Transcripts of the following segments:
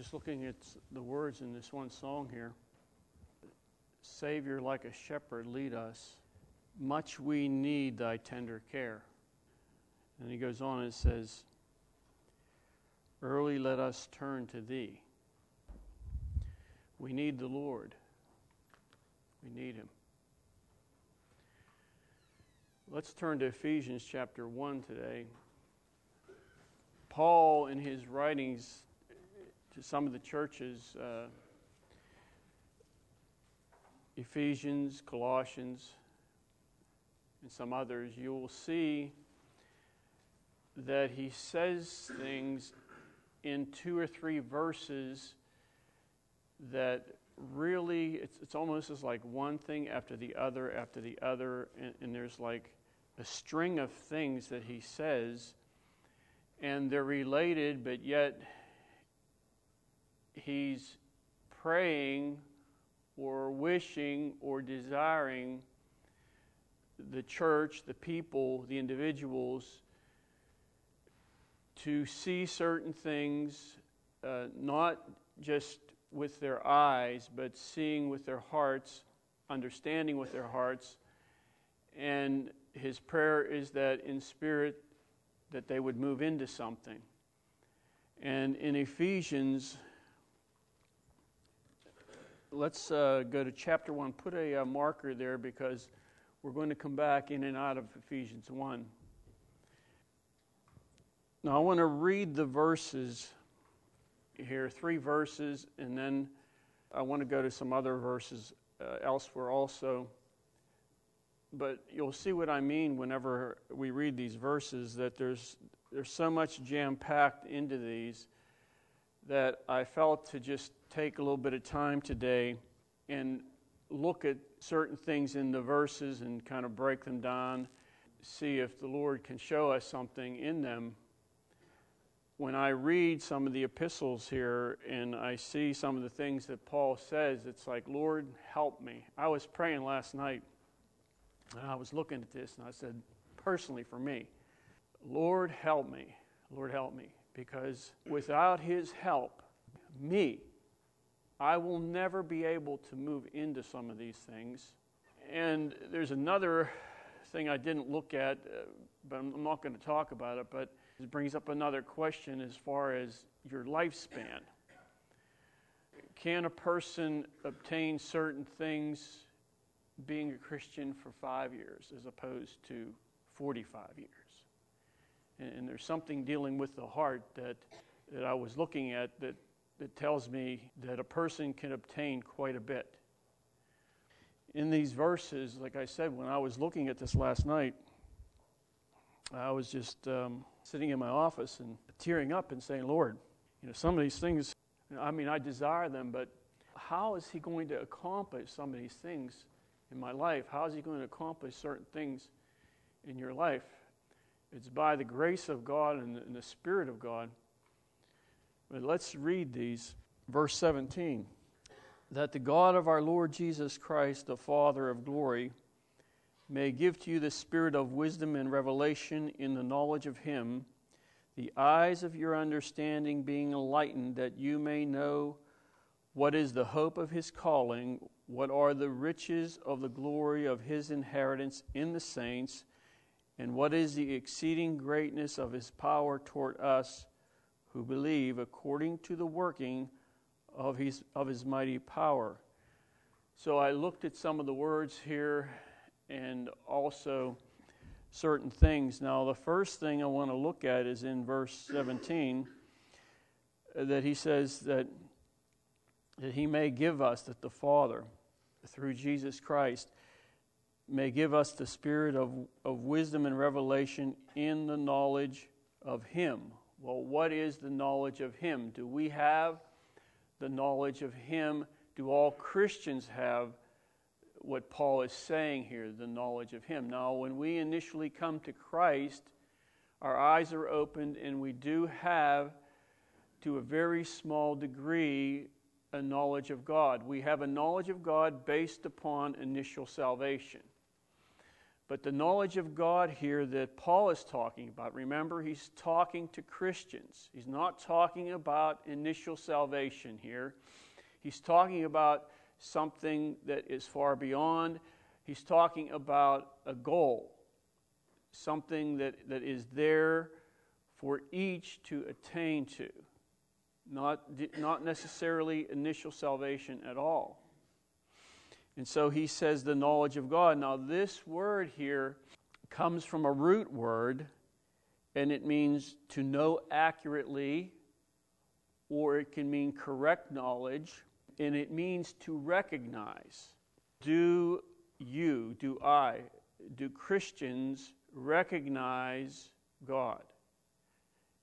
just looking at the words in this one song here Savior, like a shepherd, lead us. Much we need thy tender care. And he goes on and says, Early let us turn to thee. We need the Lord. We need him. Let's turn to Ephesians chapter 1 today. Paul, in his writings to some of the churches, uh, Ephesians, Colossians, and some others, you will see that he says things in two or three verses that really, it's, it's almost as like one thing after the other after the other, and, and there's like a string of things that he says, and they're related, but yet he's praying or wishing or desiring the church, the people, the individuals to see certain things, uh, not just with their eyes, but seeing with their hearts, understanding with their hearts. And his prayer is that in spirit that they would move into something. And in Ephesians, let's uh, go to chapter 1. Put a, uh, marker there because we're going to come back in and out of Ephesians 1. Now, I want to read the verses here, three verses, and then I want to go to some other verses uh, elsewhere also. But you'll see what I mean whenever we read these verses that there's, there's so much jam packed into these that I felt to just take a little bit of time today and look at certain things in the verses and kind of break them down, see if the Lord can show us something in them when I read some of the epistles here and I see some of the things that Paul says, it's like, Lord, help me. I was praying last night and I was looking at this and I said, personally for me, Lord, help me. Lord, help me. Because without his help, me, I will never be able to move into some of these things. And there's another thing I didn't look at, uh, but I'm not going to talk about it, but it brings up another question as far as your lifespan. Can a person obtain certain things being a Christian for five years as opposed to 45 years? And, there's something dealing with the heart that, that I was looking at that, that tells me that a person can obtain quite a bit. In these verses, like I said, when I was looking at this last night, I was just um, sitting in my office and tearing up and saying, Lord, you know, some of these things, I mean, I desire them, but how is He going to accomplish some of these things in my life? How is He going to accomplish certain things in your life? It's by the grace of God and the, and the Spirit of God. But let's read these. Verse 17 that the God of our Lord Jesus Christ, the Father of glory, may give to you the spirit of wisdom and revelation in the knowledge of Him, the eyes of your understanding being enlightened, that you may know what is the hope of His calling, what are the riches of the glory of His inheritance in the saints, and what is the exceeding greatness of His power toward us who believe, according to the working of His, of his mighty power. So I looked at some of the words here and also certain things. Now, the first thing I want to look at is in verse 17 uh, that he says that, that he may give us, that the Father, through Jesus Christ, may give us the spirit of, of wisdom and revelation in the knowledge of him. Well, what is the knowledge of him? Do we have the knowledge of him? Do all Christians have what Paul is saying here, the knowledge of Him. Now, when we initially come to Christ, our eyes are opened and we do have, to a very small degree, a knowledge of God. We have a knowledge of God based upon initial salvation. But the knowledge of God here that Paul is talking about, remember, he's talking to Christians. He's not talking about initial salvation here. He's talking about something that is far beyond. He's talking about a goal, something that, that is there for each to attain to, not, not necessarily initial salvation at all. And so he says the knowledge of God. Now, this word here comes from a root word, and it means to know accurately, or it can mean correct knowledge, and it means to recognize. Do you, do I, do Christians recognize God?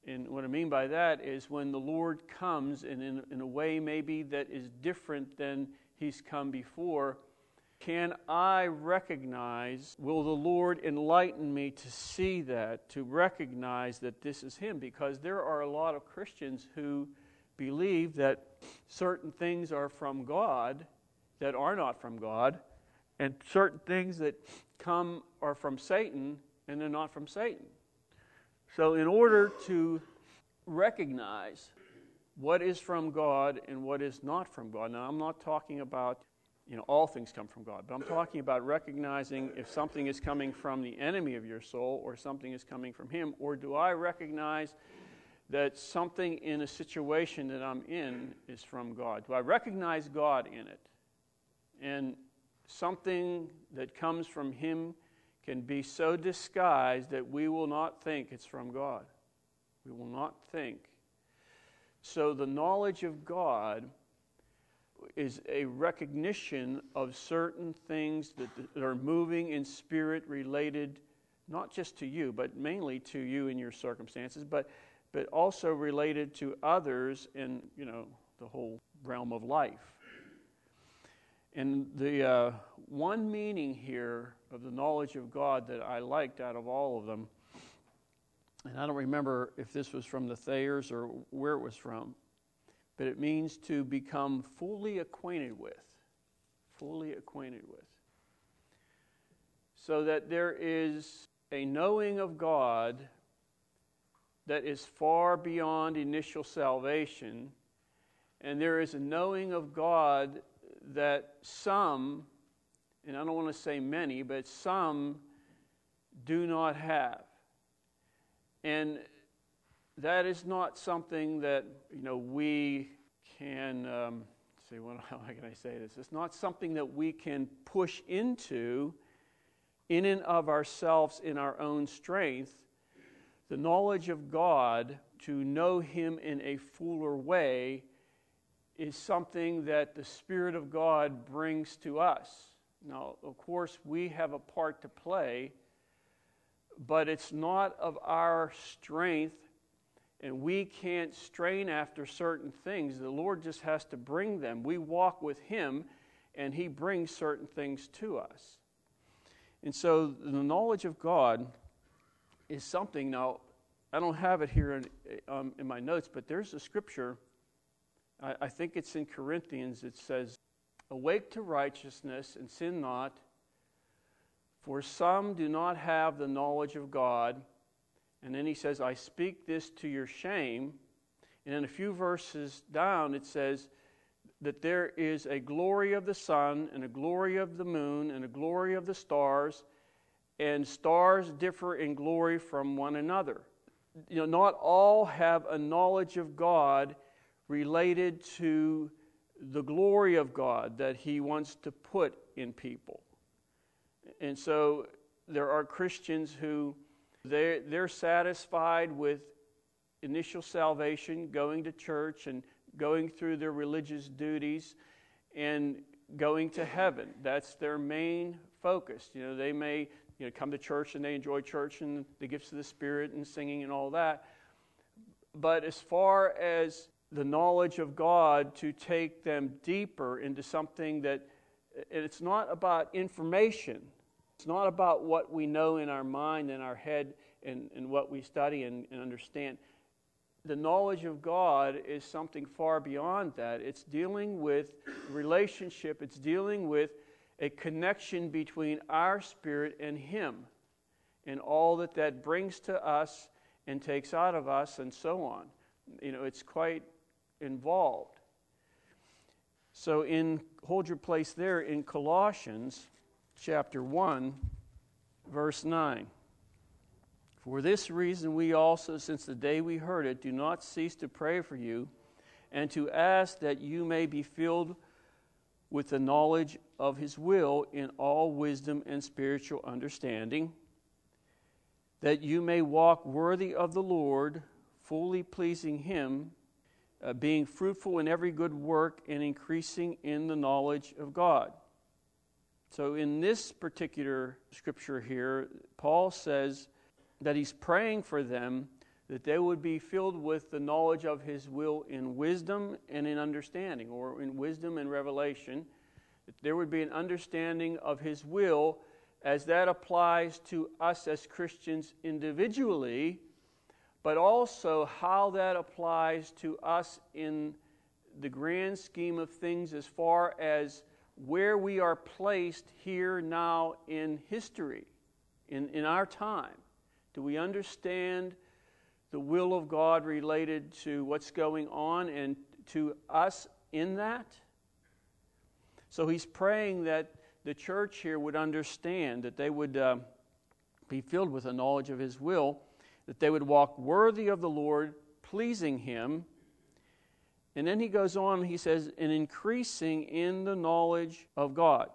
And what I mean by that is when the Lord comes, and in, in a way maybe that is different than he's come before, can I recognize, will the Lord enlighten me to see that, to recognize that this is Him? Because there are a lot of Christians who believe that certain things are from God that are not from God, and certain things that come are from Satan and they're not from Satan. So, in order to recognize what is from God and what is not from God, now I'm not talking about you know, all things come from God. But I'm talking about recognizing if something is coming from the enemy of your soul or something is coming from Him, or do I recognize that something in a situation that I'm in is from God? Do I recognize God in it? And something that comes from Him can be so disguised that we will not think it's from God. We will not think. So the knowledge of God is a recognition of certain things that, are moving in spirit related not just to you, but mainly to you and your circumstances, but, but also related to others in you know, the whole realm of life. And the uh, one meaning here of the knowledge of God that I liked out of all of them, and I don't remember if this was from the Thayers or where it was from, but it means to become fully acquainted with. Fully acquainted with. So that there is a knowing of God that is far beyond initial salvation, and there is a knowing of God that some, and I don't want to say many, but some do not have. And that is not something that you know we can um, say. Well, how can I say this? It's not something that we can push into in and of ourselves in our own strength. The knowledge of God to know Him in a fuller way is something that the Spirit of God brings to us. Now, of course, we have a part to play, but it's not of our strength and we can't strain after certain things. The Lord just has to bring them. We walk with Him, and He brings certain things to us. And so the knowledge of God is something. Now, I don't have it here in, um, in my notes, but there's a scripture, I, I think it's in Corinthians, it says, Awake to righteousness and sin not, for some do not have the knowledge of God. And then he says, I speak this to your shame. And then a few verses down, it says that there is a glory of the sun, and a glory of the moon, and a glory of the stars, and stars differ in glory from one another. You know, not all have a knowledge of God related to the glory of God that He wants to put in people. And so there are Christians who they're, they're satisfied with initial salvation, going to church and going through their religious duties and going to heaven. That's their main focus. You know, they may you know, come to church and they enjoy church and the gifts of the Spirit and singing and all that. But as far as the knowledge of God to take them deeper into something that it's not about information it's not about what we know in our mind and our head and, and what we study and, and understand. The knowledge of God is something far beyond that. It's dealing with relationship, it's dealing with a connection between our spirit and Him and all that that brings to us and takes out of us and so on. You know, it's quite involved. So, in hold your place there in Colossians chapter 1, verse 9. For this reason, we also, since the day we heard it, do not cease to pray for you and to ask that you may be filled with the knowledge of his will in all wisdom and spiritual understanding, that you may walk worthy of the Lord, fully pleasing him, uh, being fruitful in every good work and increasing in the knowledge of God. So, in this particular scripture here, Paul says that he's praying for them that they would be filled with the knowledge of his will in wisdom and in understanding, or in wisdom and revelation. That there would be an understanding of his will as that applies to us as Christians individually, but also how that applies to us in the grand scheme of things as far as where we are placed here now in history, in, in our time. Do we understand the will of God related to what's going on and to us in that? So he's praying that the church here would understand, that they would uh, be filled with a knowledge of his will, that they would walk worthy of the Lord, pleasing him. And then he goes on, he says, and increasing in the knowledge of God.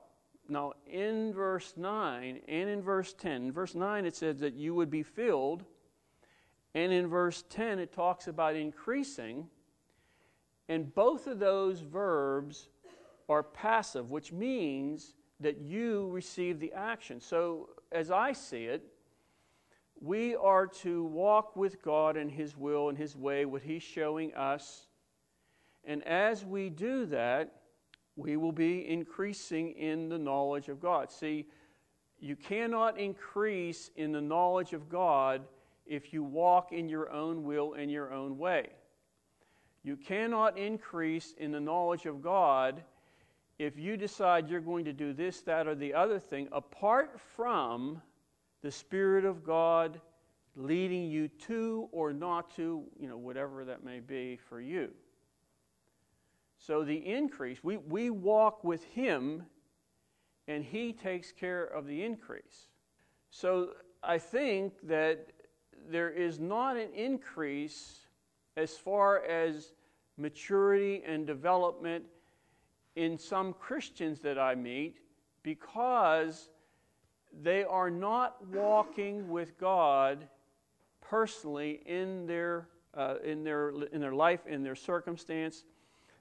Now, in verse 9 and in verse 10, in verse 9 it says that you would be filled, and in verse 10 it talks about increasing. And both of those verbs are passive, which means that you receive the action. So, as I see it, we are to walk with God in His will and His way, what He's showing us. And as we do that, we will be increasing in the knowledge of God. See, you cannot increase in the knowledge of God if you walk in your own will and your own way. You cannot increase in the knowledge of God if you decide you're going to do this, that, or the other thing apart from the Spirit of God leading you to or not to, you know, whatever that may be for you. So the increase, we, we walk with Him and He takes care of the increase. So I think that there is not an increase as far as maturity and development in some Christians that I meet because they are not walking with God personally in their, uh, in their, in their life, in their circumstance.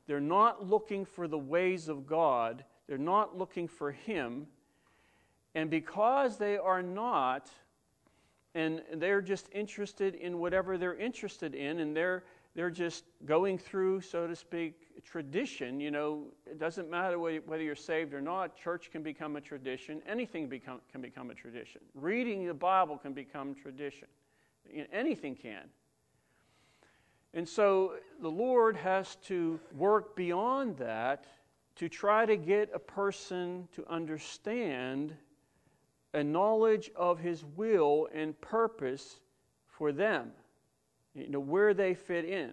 They're not looking for the ways of God, they're not looking for Him. And because they are not, and they're just interested in whatever they're interested in, and they're, they're just going through, so to speak, tradition. You know, it doesn't matter whether you're saved or not, church can become a tradition. Anything become, can become a tradition. Reading the Bible can become tradition. Anything can. And so the Lord has to work beyond that to try to get a person to understand a knowledge of His will and purpose for them, you know, where they fit in.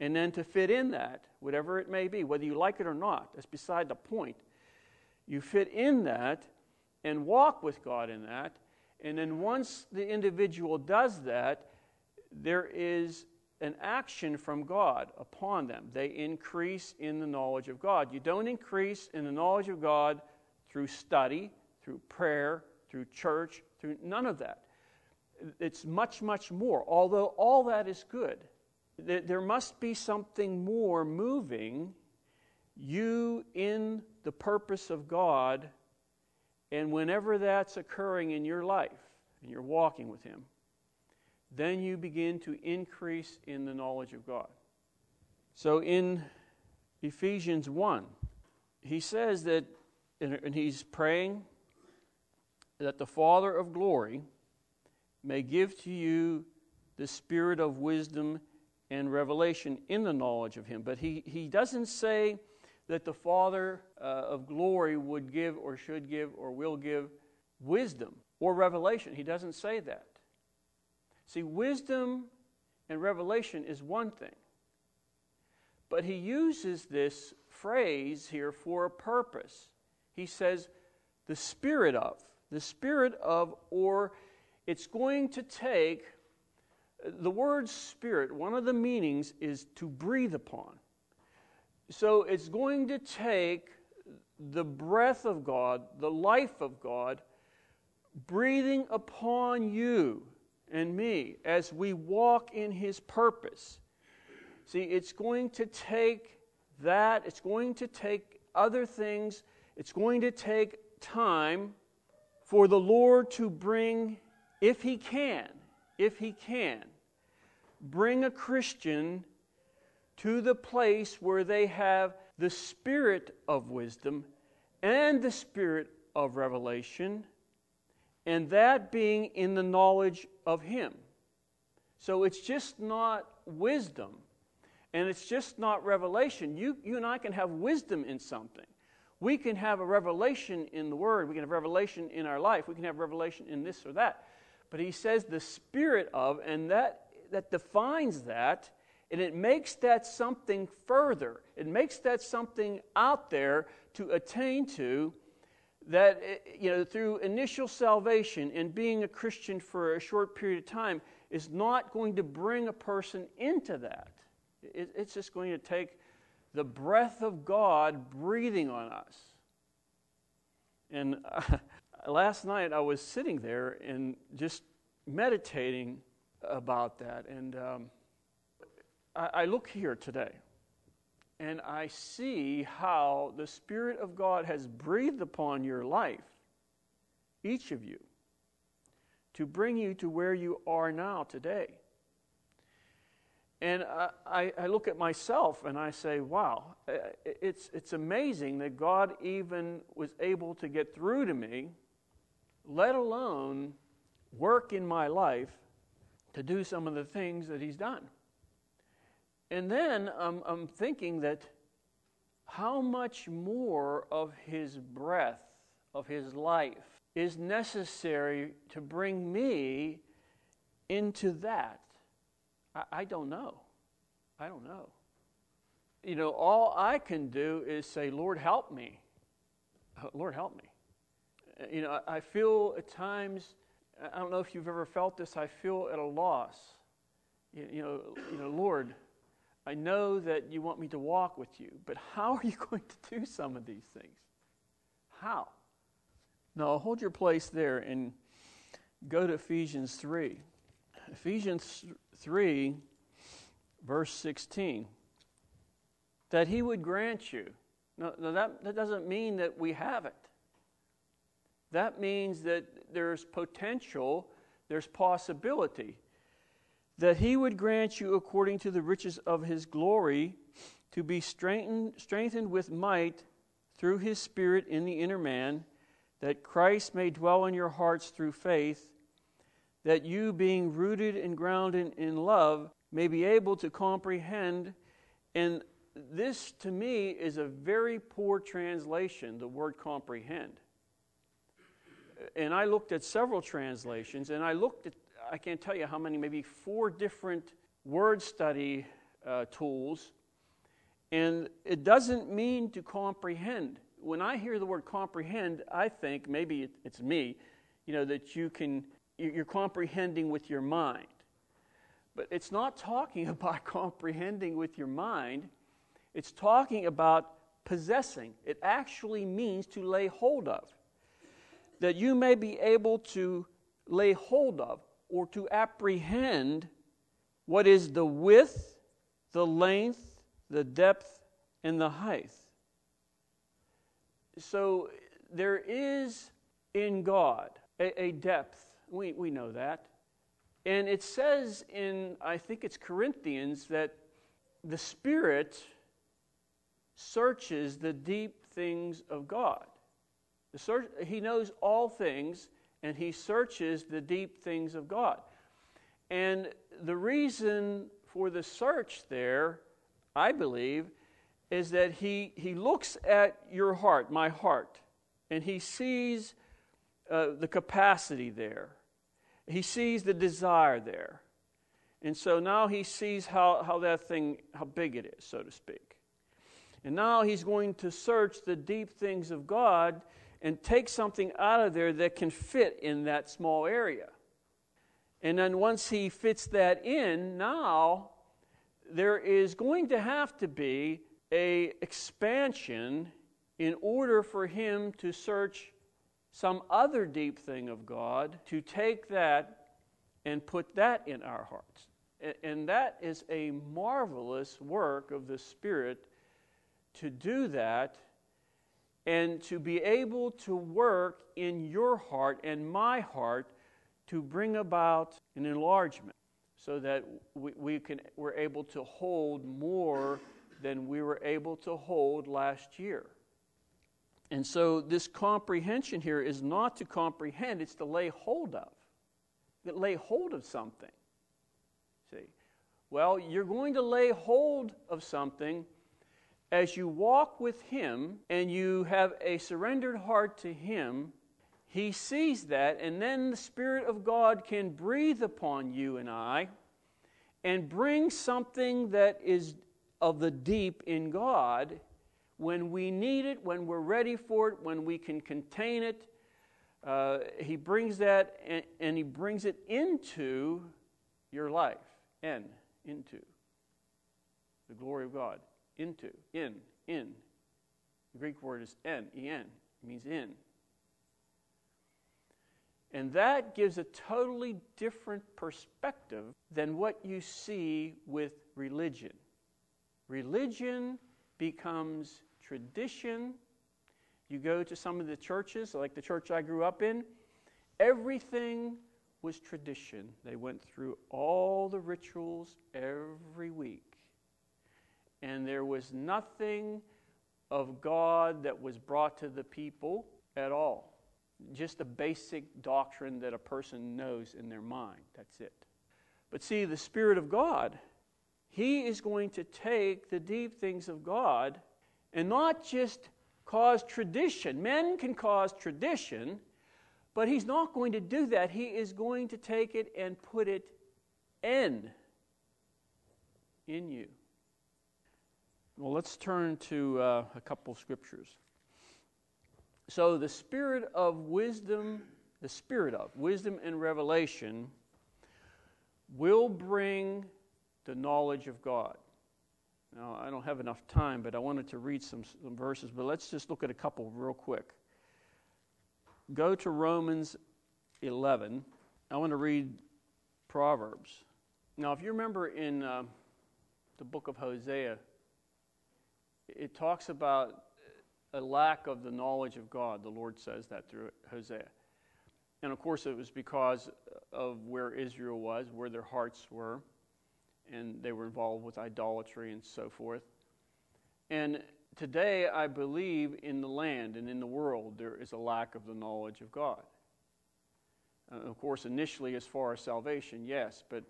And then to fit in that, whatever it may be, whether you like it or not, that's beside the point. You fit in that and walk with God in that. And then once the individual does that, there is an action from God upon them. They increase in the knowledge of God. You don't increase in the knowledge of God through study, through prayer, through church, through none of that. It's much, much more. Although all that is good, there must be something more moving you in the purpose of God. And whenever that's occurring in your life and you're walking with Him, then you begin to increase in the knowledge of God. So in Ephesians 1, he says that, and he's praying that the Father of glory may give to you the spirit of wisdom and revelation in the knowledge of him. But he, he doesn't say that the Father uh, of glory would give or should give or will give wisdom or revelation. He doesn't say that. See, wisdom and revelation is one thing. But he uses this phrase here for a purpose. He says, the spirit of. The spirit of, or it's going to take, the word spirit, one of the meanings is to breathe upon. So it's going to take the breath of God, the life of God, breathing upon you and me as we walk in His purpose. See, it's going to take that, it's going to take other things, it's going to take time for the Lord to bring, if He can, if He can, bring a Christian to the place where they have the spirit of wisdom and the spirit of revelation, and that being in the knowledge of Him. So it's just not wisdom and it's just not revelation. You, you and I can have wisdom in something. We can have a revelation in the Word, we can have revelation in our life, we can have revelation in this or that. But he says the spirit of, and that, that defines that and it makes that something further. It makes that something out there to attain to that, eh, you know, through initial salvation and being a Christian for a short period of time is not going to bring a person into that. it's just going to take the breath of God breathing on us. And uh, last night I was sitting there and just meditating about that. And, um, I, I look here today and I see how the Spirit of God has breathed upon your life, each of you, to bring you to where you are now today. And I, I, look at myself and I say, wow, it's, it's amazing that God even was able to get through to me, let alone work in my life to do some of the things that He's done. And then um, I'm thinking that how much more of his breath, of his life, is necessary to bring me into that? I, I don't know. I don't know. You know, all I can do is say, Lord, help me. Uh, Lord, help me. Uh, you know, I feel at times, I don't know if you've ever felt this, I feel at a loss. You, you know, you know, Lord, I know that you want me to walk with you, but how are you going to do some of these things? How? Now, hold your place there and go to Ephesians 3. Ephesians 3, verse 16. That he would grant you. Now, that, that doesn't mean that we have it. That means that there's potential, there's possibility that he would grant you according to the riches of his glory to be strengthened, strengthened with might through his spirit in the inner man that christ may dwell in your hearts through faith that you being rooted and grounded in love may be able to comprehend. And this to me is a very poor translation the word comprehend. And i looked at several translations and i looked at I can't tell you how many, maybe four different word study uh, tools. And it doesn't mean to comprehend. When I hear the word comprehend, I think, maybe it's me, you know, that you can, you're comprehending with your mind. But it's not talking about comprehending with your mind, it's talking about possessing. It actually means to lay hold of. That you may be able to lay hold of or to apprehend what is the width, the length, the depth, and the height. So there is in God a, a depth. We, we know that. And it says in, I think it's Corinthians, that the Spirit searches the deep things of God. Search, he knows all things, and he searches the deep things of God. And the reason for the search there, I believe, is that he, he looks at your heart, my heart, and he sees uh, the capacity there. He sees the desire there. And so now he sees how, how that thing, how big it is, so to speak. And now he's going to search the deep things of God and take something out of there that can fit in that small area. And then once he fits that in, now there is going to have to be a expansion in order for him to search some other deep thing of God, to take that and put that in our hearts. And that is a marvelous work of the Spirit to do that and to be able to work in your heart and my heart to bring about an enlargement so that we, we can, we're able to hold more than we were able to hold last year. And so, this comprehension here is not to comprehend, it's to lay hold of. Lay hold of something. See? Well, you're going to lay hold of something as you walk with Him and you have a surrendered heart to Him. He sees that, and then the Spirit of God can breathe upon you and I and bring something that is of the deep in God when we need it, when we're ready for it, when we can contain it. Uh, he brings that and, and, he brings it into your life. and into. The glory of God. Into, in, in. The Greek word is en, en. It means in. And that gives a totally different perspective than what you see with religion. Religion becomes tradition. You go to some of the churches, like the church I grew up in, everything was tradition. They went through all the rituals every week. And there was nothing of God that was brought to the people at all. Just a basic doctrine that a person knows in their mind. That's it. But see, the Spirit of God he is going to take the deep things of God and not just cause tradition. Men can cause tradition, but He's not going to do that. He is going to take it and put it in in you. Well, let's turn to uh, a couple scriptures. So, the spirit of wisdom, the spirit of wisdom and revelation will bring the knowledge of God. Now, I don't have enough time, but I wanted to read some, some verses, but let's just look at a couple real quick. Go to Romans 11. I want to read Proverbs. Now, if you remember in uh, the book of Hosea, it talks about a lack of the knowledge of God. The Lord says that through Hosea. And of course, it was because of where Israel was, where their hearts were and they were involved with idolatry and so forth. And today, I believe in the land and in the world, there is a lack of the knowledge of God. Uh, of course, initially, as far as salvation, yes, but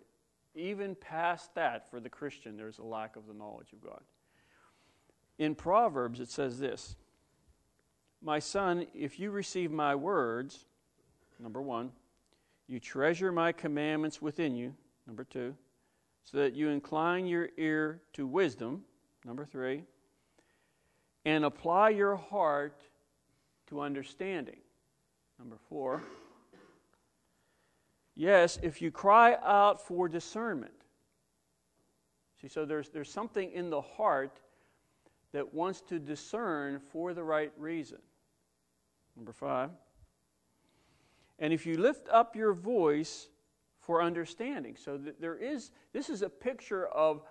even past that, for the Christian, there's a lack of the knowledge of God. In Proverbs, it says this My son, if you receive my words, number one, you treasure my commandments within you, number two, so that you incline your ear to wisdom, number three, and apply your heart to understanding, number four. Yes, if you cry out for discernment. See, so there's, there's something in the heart that wants to discern for the right reason. Number five. And if you lift up your voice for understanding. So there is, this is a picture of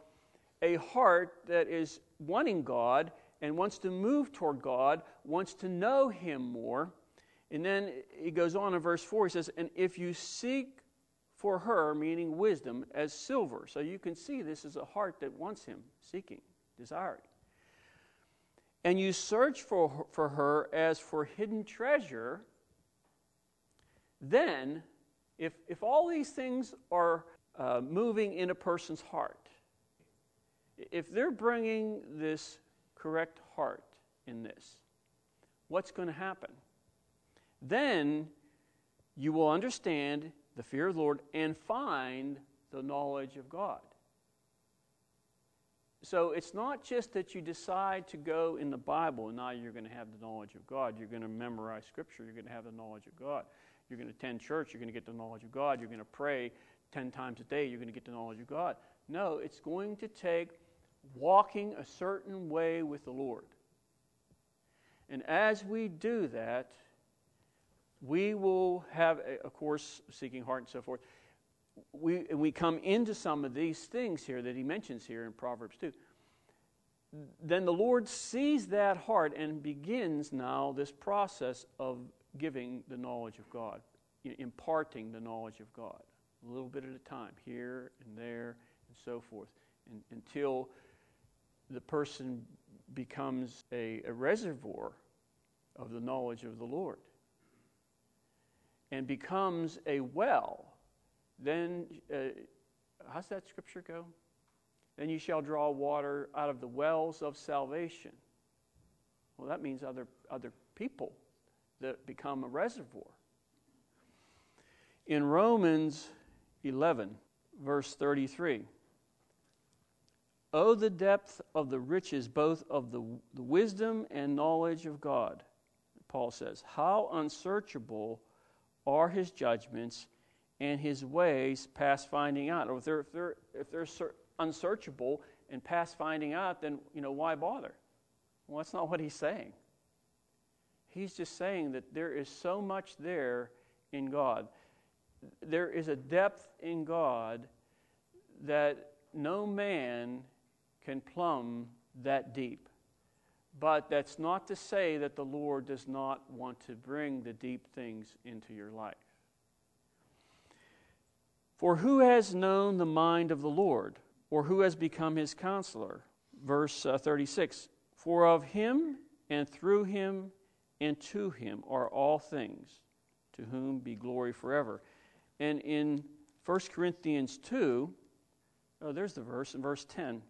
a heart that is wanting God and wants to move toward God, wants to know Him more. And then he goes on in verse 4, he says, And if you seek for her, meaning wisdom, as silver. So you can see this is a heart that wants Him, seeking, desiring. And you search for, for her as for hidden treasure, then if, if all these things are uh, moving in a person's heart, if they're bringing this correct heart in this, what's going to happen? Then you will understand the fear of the Lord and find the knowledge of God. So it's not just that you decide to go in the Bible and now you're going to have the knowledge of God. You're going to memorize Scripture. You're going to have the knowledge of God. You're going to attend church. You're going to get the knowledge of God. You're going to pray 10 times a day. You're going to get the knowledge of God. No, it's going to take walking a certain way with the Lord. And as we do that, we will have, of course, seeking heart and so forth. We, we come into some of these things here that he mentions here in Proverbs 2. Then the Lord sees that heart and begins now this process of giving the knowledge of God, imparting the knowledge of God, a little bit at a time, here and there, and so forth, and, until the person becomes a, a reservoir of the knowledge of the Lord and becomes a well, then, uh, how's that scripture go? Then you shall draw water out of the wells of salvation. Well, that means other, other people that become a reservoir. In Romans 11, verse 33, Oh, the depth of the riches, both of the, the wisdom and knowledge of God, Paul says. How unsearchable are his judgments and his ways past finding out. Or if they're, if they're, if they're unsearchable and past finding out, then, you know, why bother? Well, that's not what he's saying. He's just saying that there is so much there in God. There is a depth in God that no man can plumb that deep. But that's not to say that the Lord does not want to bring the deep things into your life. For who has known the mind of the Lord, or who has become his counselor? Verse uh, 36 For of him and through him and to him are all things, to whom be glory forever. And in 1 Corinthians 2, oh, there's the verse in verse 10.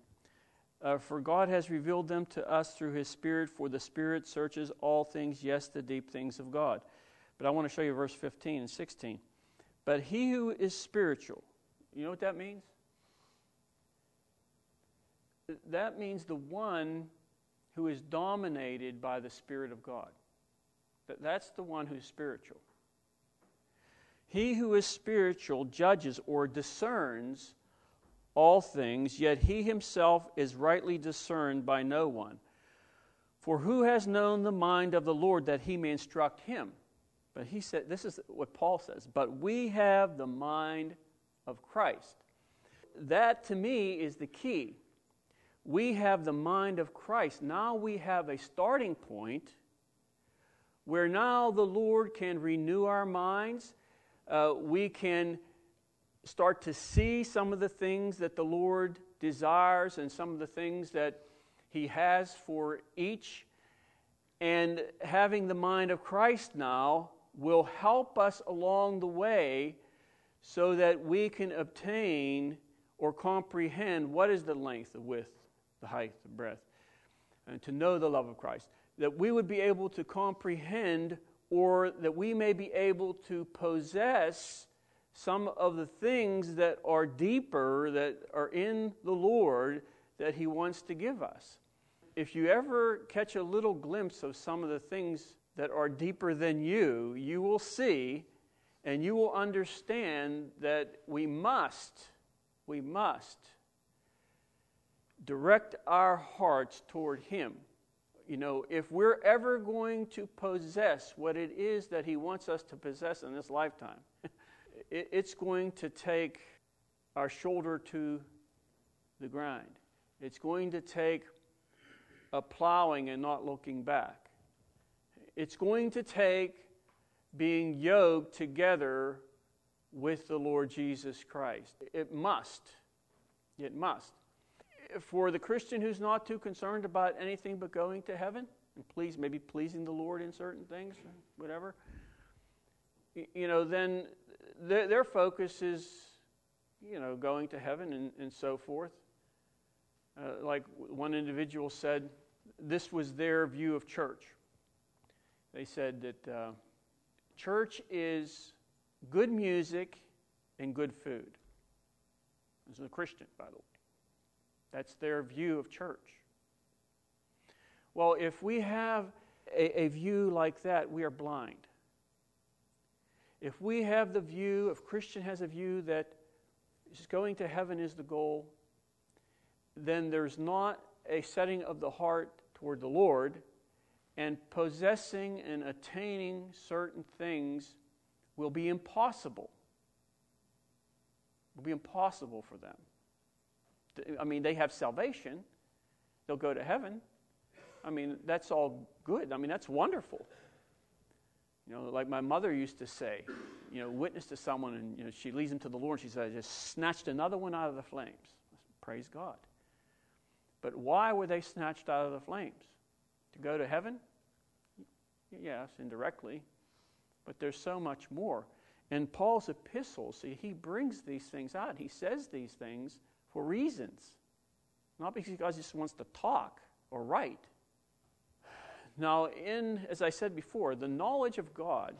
Uh, for God has revealed them to us through his Spirit, for the Spirit searches all things, yes, the deep things of God. But I want to show you verse 15 and 16. But he who is spiritual, you know what that means? That means the one who is dominated by the Spirit of God. That's the one who's spiritual. He who is spiritual judges or discerns all things, yet he himself is rightly discerned by no one. For who has known the mind of the Lord that he may instruct him? But he said, this is what Paul says, but we have the mind of Christ. That to me is the key. We have the mind of Christ. Now we have a starting point where now the Lord can renew our minds. Uh, we can start to see some of the things that the Lord desires and some of the things that He has for each. And having the mind of Christ now will help us along the way so that we can obtain or comprehend what is the length, the width, the height, the breadth, and to know the love of Christ. That we would be able to comprehend or that we may be able to possess some of the things that are deeper, that are in the Lord, that He wants to give us. If you ever catch a little glimpse of some of the things that are deeper than you, you will see and you will understand that we must, we must direct our hearts toward Him. You know, if we're ever going to possess what it is that He wants us to possess in this lifetime, it's going to take our shoulder to the grind. It's going to take a plowing and not looking back. It's going to take being yoked together with the Lord Jesus Christ. It must. It must. For the Christian who's not too concerned about anything but going to heaven, and please, maybe pleasing the Lord in certain things, whatever, you know, then their, their focus is, you know, going to heaven and, and so forth. Uh, like one individual said, this was their view of church. They said that uh, church is good music and good food. This is a Christian, by the way. That's their view of church. Well, if we have a, a view like that, we are blind. If we have the view, if Christian has a view that going to heaven is the goal, then there's not a setting of the heart toward the Lord, and possessing and attaining certain things will be impossible. Will be impossible for them. I mean, they have salvation, they'll go to heaven. I mean, that's all good. I mean, that's wonderful. You know, like my mother used to say, you know, witness to someone and you know, she leads them to the Lord. And She said, I just snatched another one out of the flames. Praise God. But why were they snatched out of the flames? To go to heaven? Yes, indirectly. But there's so much more. In Paul's epistles, see, he brings these things out. He says these things for reasons, not because he just wants to talk or write. Now, in, as I said before, the knowledge of God,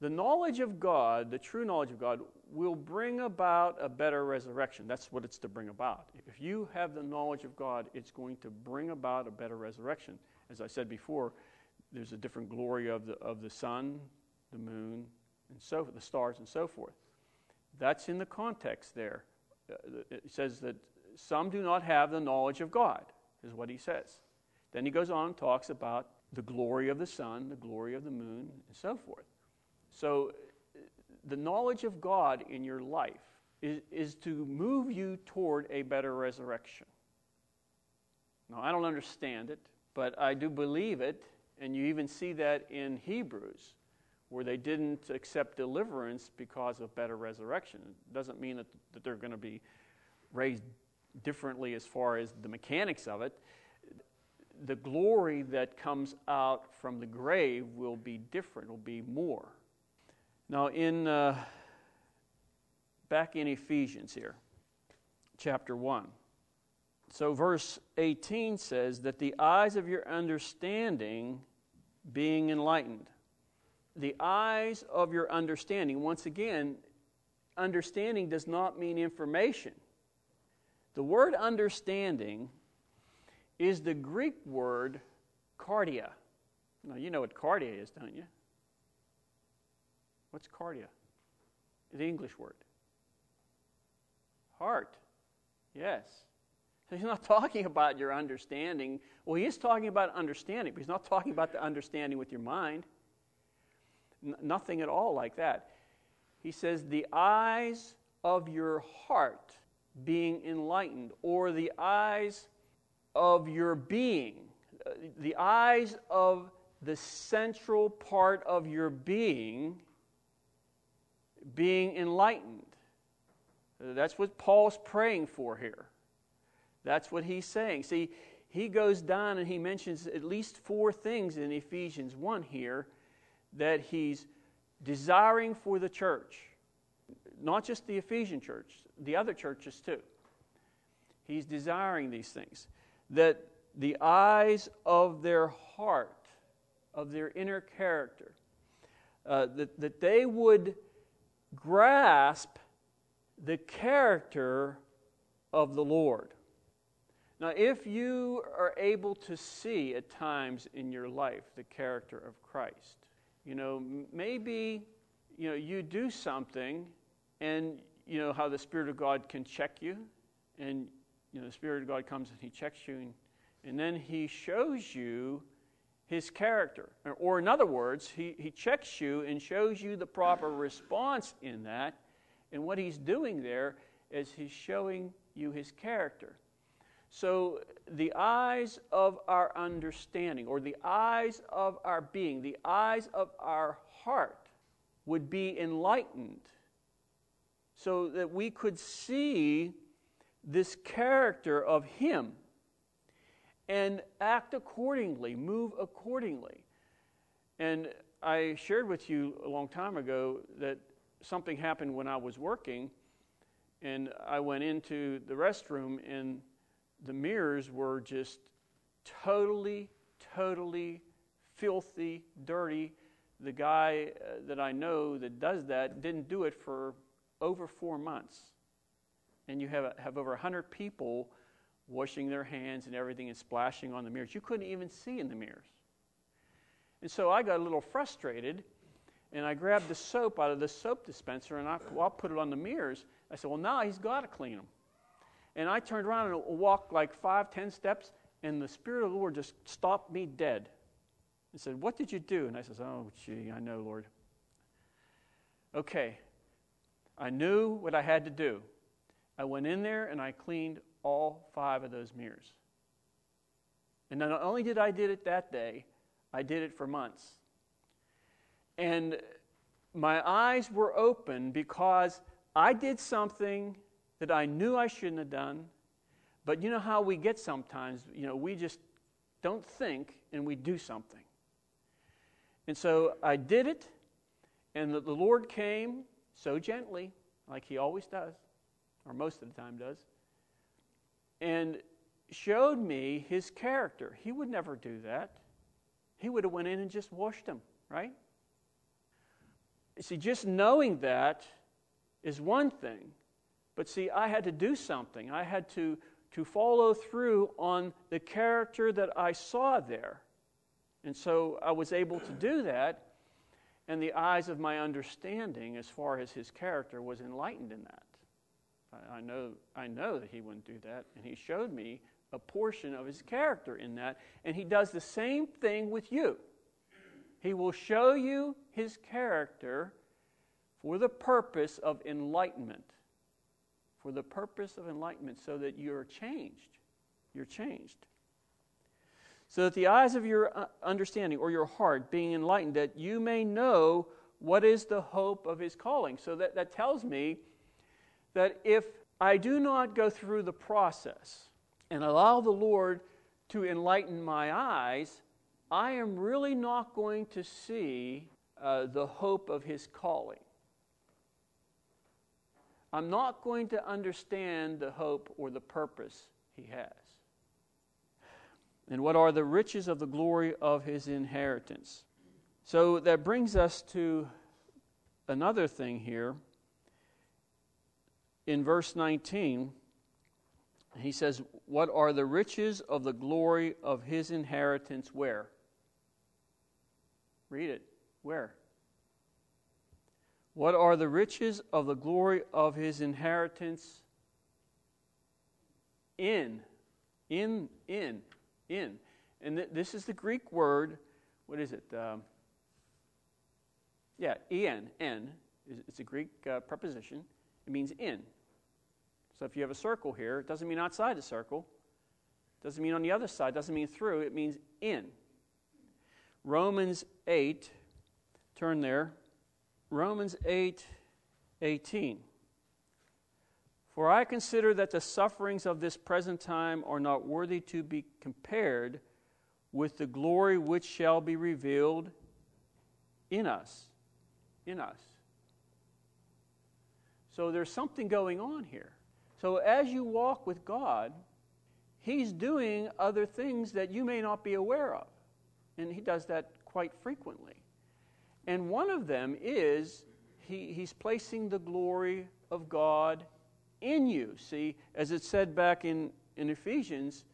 the knowledge of God, the true knowledge of God, will bring about a better resurrection. That's what it's to bring about. If you have the knowledge of God, it's going to bring about a better resurrection. As I said before, there's a different glory of the, of the sun, the moon, and so the stars, and so forth. That's in the context there. Uh, it says that some do not have the knowledge of God, is what he says. Then he goes on and talks about the glory of the sun, the glory of the moon, and so forth. So, the knowledge of God in your life is, is to move you toward a better resurrection. Now, I don't understand it, but I do believe it, and you even see that in Hebrews, where they didn't accept deliverance because of better resurrection. It doesn't mean that, that they're going to be raised differently as far as the mechanics of it the glory that comes out from the grave will be different, will be more. Now, in uh, back in Ephesians here, chapter 1. So, verse 18 says that the eyes of your understanding being enlightened. The eyes of your understanding, once again, understanding does not mean information. The word understanding is the Greek word cardia. Now, you know what cardia is, don't you? What's cardia? The English word. Heart. Yes. He's not talking about your understanding. Well, he is talking about understanding, but he's not talking about the understanding with your mind. N- nothing at all like that. He says, the eyes of your heart being enlightened, or the eyes of your being, uh, the eyes of the central part of your being being enlightened. That's what Paul's praying for here. That's what he's saying. See, he goes down and he mentions at least four things in Ephesians 1 here that he's desiring for the church. Not just the Ephesian church, the other churches too. He's desiring these things that the eyes of their heart, of their inner character, uh, that, that they would grasp the character of the Lord. Now, if you are able to see at times in your life the character of Christ, you know, maybe you know you do something and you know how the Spirit of God can check you and you know, the Spirit of God comes and He checks you, and, and then He shows you His character. Or, or, in other words, he, he checks you and shows you the proper response in that. And what He's doing there is He's showing you His character. So, the eyes of our understanding, or the eyes of our being, the eyes of our heart would be enlightened so that we could see this character of Him and act accordingly, move accordingly. And I shared with you a long time ago that something happened when I was working, and I went into the restroom, and the mirrors were just totally, totally filthy, dirty. The guy uh, that I know that does that didn't do it for over four months. And you have, have over 100 people washing their hands and everything and splashing on the mirrors. You couldn't even see in the mirrors. And so I got a little frustrated and I grabbed the soap out of the soap dispenser and I, well, I'll put it on the mirrors. I said, well, now he's got to clean them. And I turned around and walked like five, ten steps, and the Spirit of the Lord just stopped me dead. and said, What did you do? And I said, Oh, gee, I know, Lord. Okay. I knew what I had to do. I went in there and I cleaned all five of those mirrors. And not only did I did it that day, I did it for months. And my eyes were open because I did something that I knew I shouldn't have done. But you know how we get sometimes, you know, we just don't think and we do something. And so I did it, and the, the Lord came so gently, like He always does, or most of the time does, and showed me His character. He would never do that. He would have went in and just washed them, right? You see, just knowing that is one thing. But see, I had to do something. I had to, to follow through on the character that I saw there. And so I was able to do that, and the eyes of my understanding, as far as his character, was enlightened in that. I know, I know that he wouldn't do that, and he showed me a portion of his character in that, and he does the same thing with you. He will show you his character for the purpose of enlightenment. For the purpose of enlightenment, so that you're changed. You're changed so that the eyes of your uh, understanding or your heart being enlightened, that you may know what is the hope of his calling. So that, that tells me that if I do not go through the process and allow the Lord to enlighten my eyes, I am really not going to see uh, the hope of his calling. I'm not going to understand the hope or the purpose he has. And what are the riches of the glory of his inheritance? So that brings us to another thing here. In verse 19, he says, What are the riches of the glory of his inheritance? Where? Read it. Where? What are the riches of the glory of his inheritance? In. In. In in. And th- this is the Greek word, what is it? Um, yeah, en, en. It's a Greek uh, preposition. It means in. So if you have a circle here, it doesn't mean outside the circle. It doesn't mean on the other side. It doesn't mean through. It means in. Romans 8, turn there. Romans 8, 18. For I consider that the sufferings of this present time are not worthy to be compared with the glory which shall be revealed in us. In us. So there's something going on here. So as you walk with God, He's doing other things that you may not be aware of. And He does that quite frequently. And one of them is he, He's placing the glory of God in you. See, as it said back in, in Ephesians,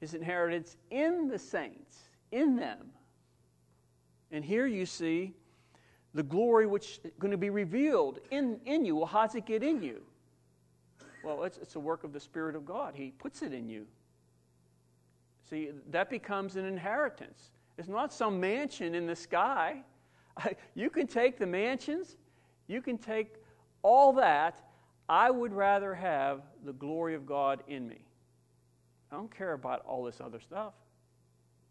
his inheritance in the saints, in them. And here you see the glory which is going to be revealed in, in you. Well, how does it get in you? Well, it's, it's a work of the Spirit of God. He puts it in you. See, that becomes an inheritance. It's not some mansion in the sky. You can take the mansions, you can take all that, I would rather have the glory of God in me. I don't care about all this other stuff.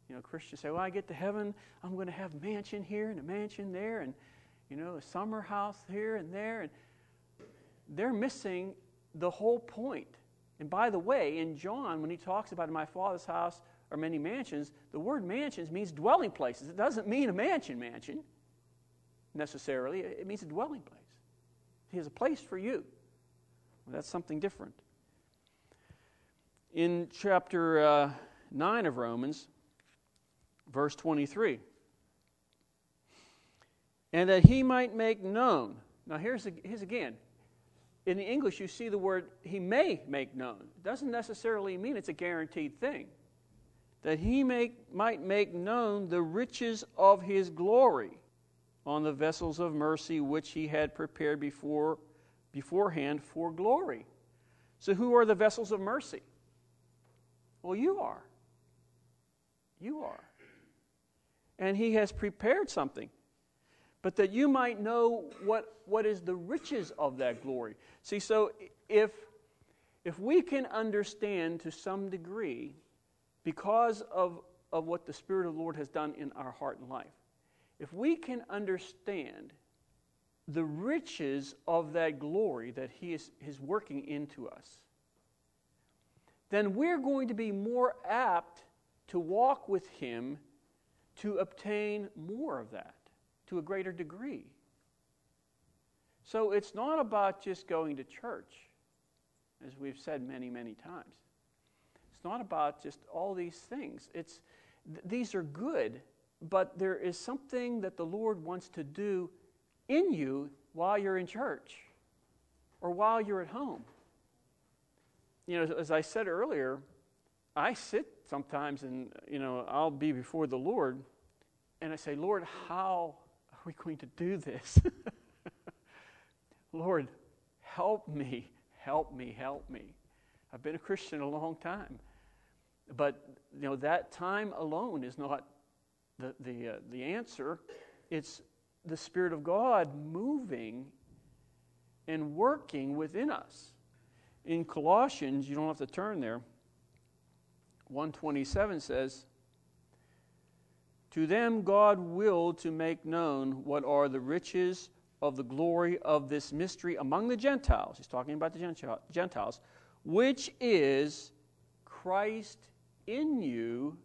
You know, Christians say, well, I get to heaven, I'm going to have a mansion here and a mansion there and, you know, a summer house here and there. And they're missing the whole point. And by the way, in John, when he talks about my father's house or many mansions, the word mansions means dwelling places. It doesn't mean a mansion mansion necessarily, it means a dwelling place. He has a place for you. Well, that's something different. In chapter uh, 9 of Romans, verse 23. And that he might make known. Now, here's, here's again. In the English, you see the word he may make known. It doesn't necessarily mean it's a guaranteed thing. That he make, might make known the riches of his glory on the vessels of mercy which he had prepared before, beforehand for glory. So, who are the vessels of mercy? Well, you are. You are. And he has prepared something, but that you might know what, what is the riches of that glory. See, so if, if we can understand to some degree, because of, of what the Spirit of the Lord has done in our heart and life, if we can understand the riches of that glory that He is, is working into us, then we're going to be more apt to walk with Him to obtain more of that to a greater degree. So it's not about just going to church, as we've said many, many times. It's not about just all these things. It's, th- these are good, but there is something that the Lord wants to do in you while you're in church or while you're at home. You know, as I said earlier, I sit sometimes and, you know, I'll be before the Lord and I say, Lord, how are we going to do this? Lord, help me, help me, help me. I've been a Christian a long time. But, you know, that time alone is not the, the, uh, the answer. It's the Spirit of God moving and working within us. In Colossians, you don't have to turn there. 127 says, To them God willed to make known what are the riches of the glory of this mystery among the Gentiles. He's talking about the Gentiles, which is Christ in you,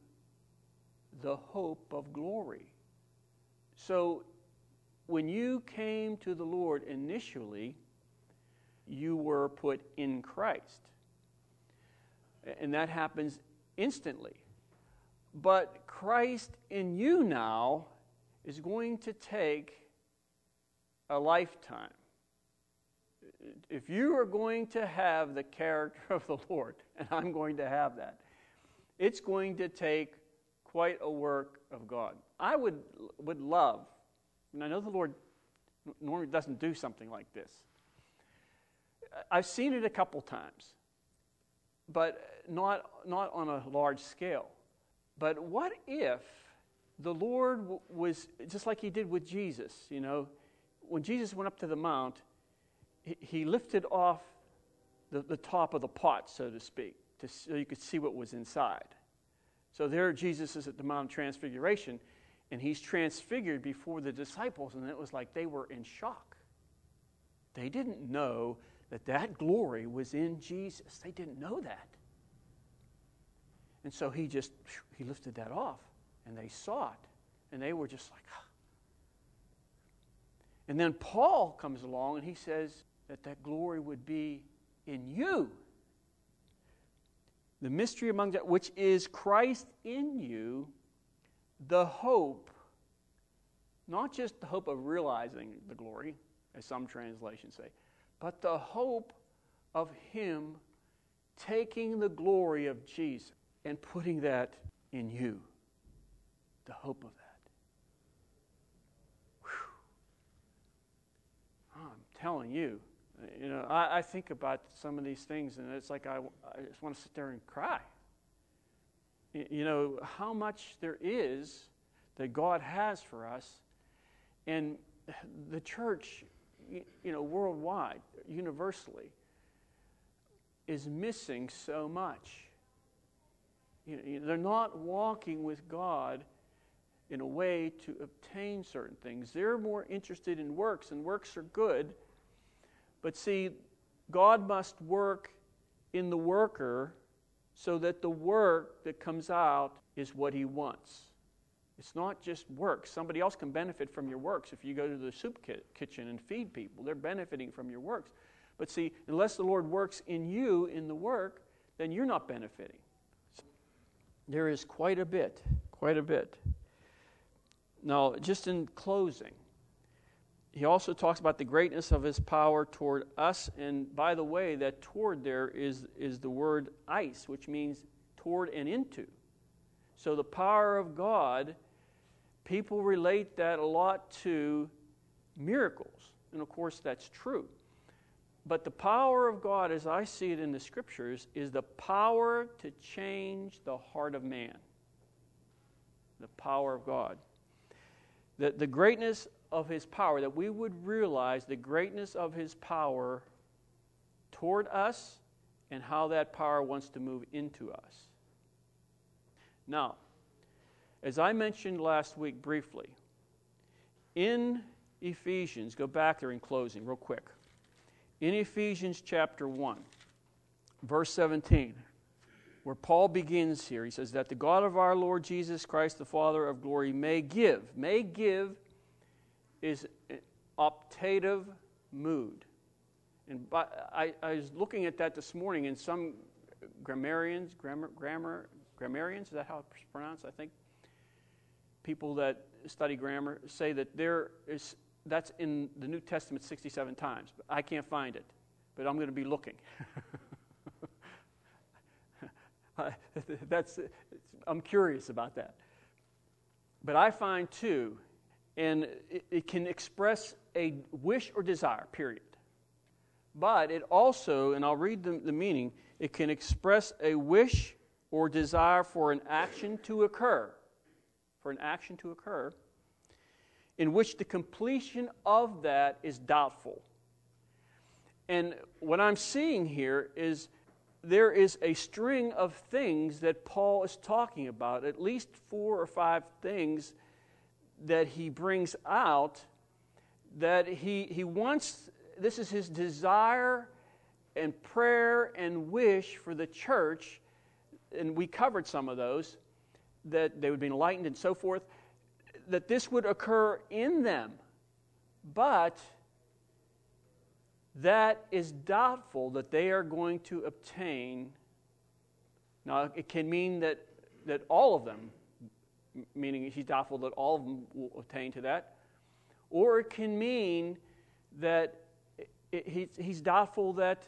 the hope of glory. So when you came to the Lord initially, you were put in Christ. And that happens instantly. But Christ in you now is going to take a lifetime. If you are going to have the character of the Lord, and I'm going to have that, it's going to take quite a work of God. I would, would love and I know the Lord normally doesn't do something like this. I've seen it a couple times, but not, not on a large scale. But what if the Lord was just like he did with Jesus? You know, when Jesus went up to the mount, he, he lifted off the, the top of the pot, so to speak, to, so you could see what was inside. So there Jesus is at the Mount of Transfiguration and he's transfigured before the disciples, and it was like they were in shock. They didn't know that that glory was in Jesus. They didn't know that. And so he just he lifted that off, and they saw it, and they were just like, ah. And then Paul comes along and he says that that glory would be in you. The mystery among that which is Christ in you the hope, not just the hope of realizing the glory, as some translations say, but the hope of Him taking the glory of Jesus and putting that in you. The hope of that. Oh, I'm telling you, you know, I, I, think about some of these things, and it's like I, I just want to sit there and cry you know, how much there is that God has for us. And the church, you know, worldwide, universally, is missing so much. You know, they're not walking with God in a way to obtain certain things. They're more interested in works, and works are good. But see, God must work in the worker so that the work that comes out is what He wants. It's not just work. Somebody else can benefit from your works. If you go to the soup kitchen and feed people, they're benefiting from your works. But see, unless the Lord works in you in the work, then you're not benefiting. there is quite a bit, quite a bit. Now, just in closing, he also talks about the greatness of his power toward us. And by the way, that toward there is, is the word eis, which means toward and into. So the power of God, people relate that a lot to miracles. And of course, that's true. But the power of God, as I see it in the scriptures, is the power to change the heart of man. The power of God. The, the greatness of his power, that we would realize the greatness of his power toward us and how that power wants to move into us. Now, as I mentioned last week briefly, in Ephesians, go back there in closing, real quick. In Ephesians chapter 1, verse 17, where Paul begins here, he says, That the God of our Lord Jesus Christ, the Father of glory, may give. May give is optative mood. And I, I, was looking at that this morning, and some grammarians, grammar, grammar, grammarians, is that how it's pronounced? I think people that study grammar say that there is that's in the New Testament 67 times. But I can't find it, but I'm going to be looking. that's, I'm curious about that. But I find too, and it, it can express a wish or desire, period. But it also, and I'll read the, the meaning, it can express a wish or desire for an action to occur. For an action to occur in which the completion of that is doubtful. And what I'm seeing here is there is a string of things that Paul is talking about, at least four or five things that he brings out that he, he wants, this is his desire and prayer and wish for the church, and we covered some of those, that they would be enlightened and so forth that this would occur in them, but that is doubtful that they are going to obtain. Now, it can mean that, that all of them, meaning he's doubtful that all of them will attain to that, or it can mean that he's, doubtful that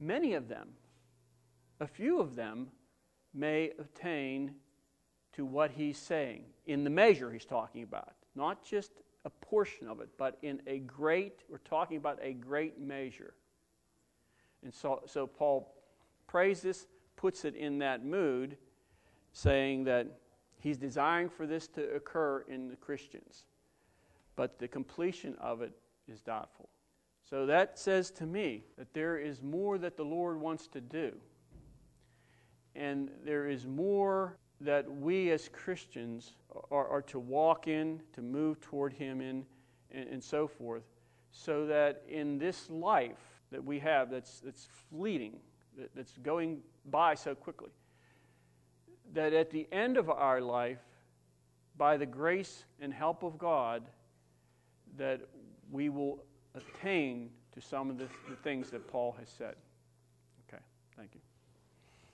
many of them, a few of them, may attain to what he's saying in the measure he's talking about. Not just a portion of it, but in a great, we're talking about a great measure. And so, so Paul prays this, puts it in that mood, saying that he's desiring for this to occur in the Christians, but the completion of it is doubtful. So that says to me that there is more that the Lord wants to do. And there is more that we as Christians are, are to walk in, to move toward Him in, and, and so forth, so that in this life that we have that's, that's fleeting, that, that's going by so quickly, that at the end of our life, by the grace and help of God, that we will attain to some of the, the things that Paul has said. Okay, thank you.